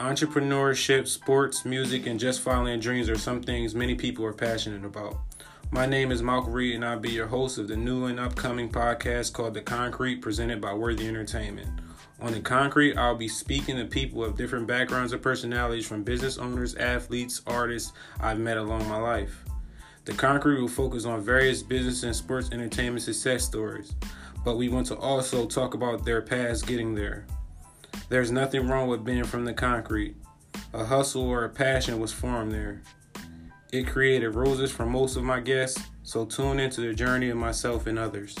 Entrepreneurship, sports, music, and just following dreams are some things many people are passionate about. My name is Malcolm Reed, and I'll be your host of the new and upcoming podcast called The Concrete, presented by Worthy Entertainment. On The Concrete, I'll be speaking to people of different backgrounds and personalities from business owners, athletes, artists I've met along my life. The Concrete will focus on various business and sports entertainment success stories, but we want to also talk about their past getting there. There's nothing wrong with being from the concrete. A hustle or a passion was formed there. It created roses for most of my guests, so tune into the journey of myself and others.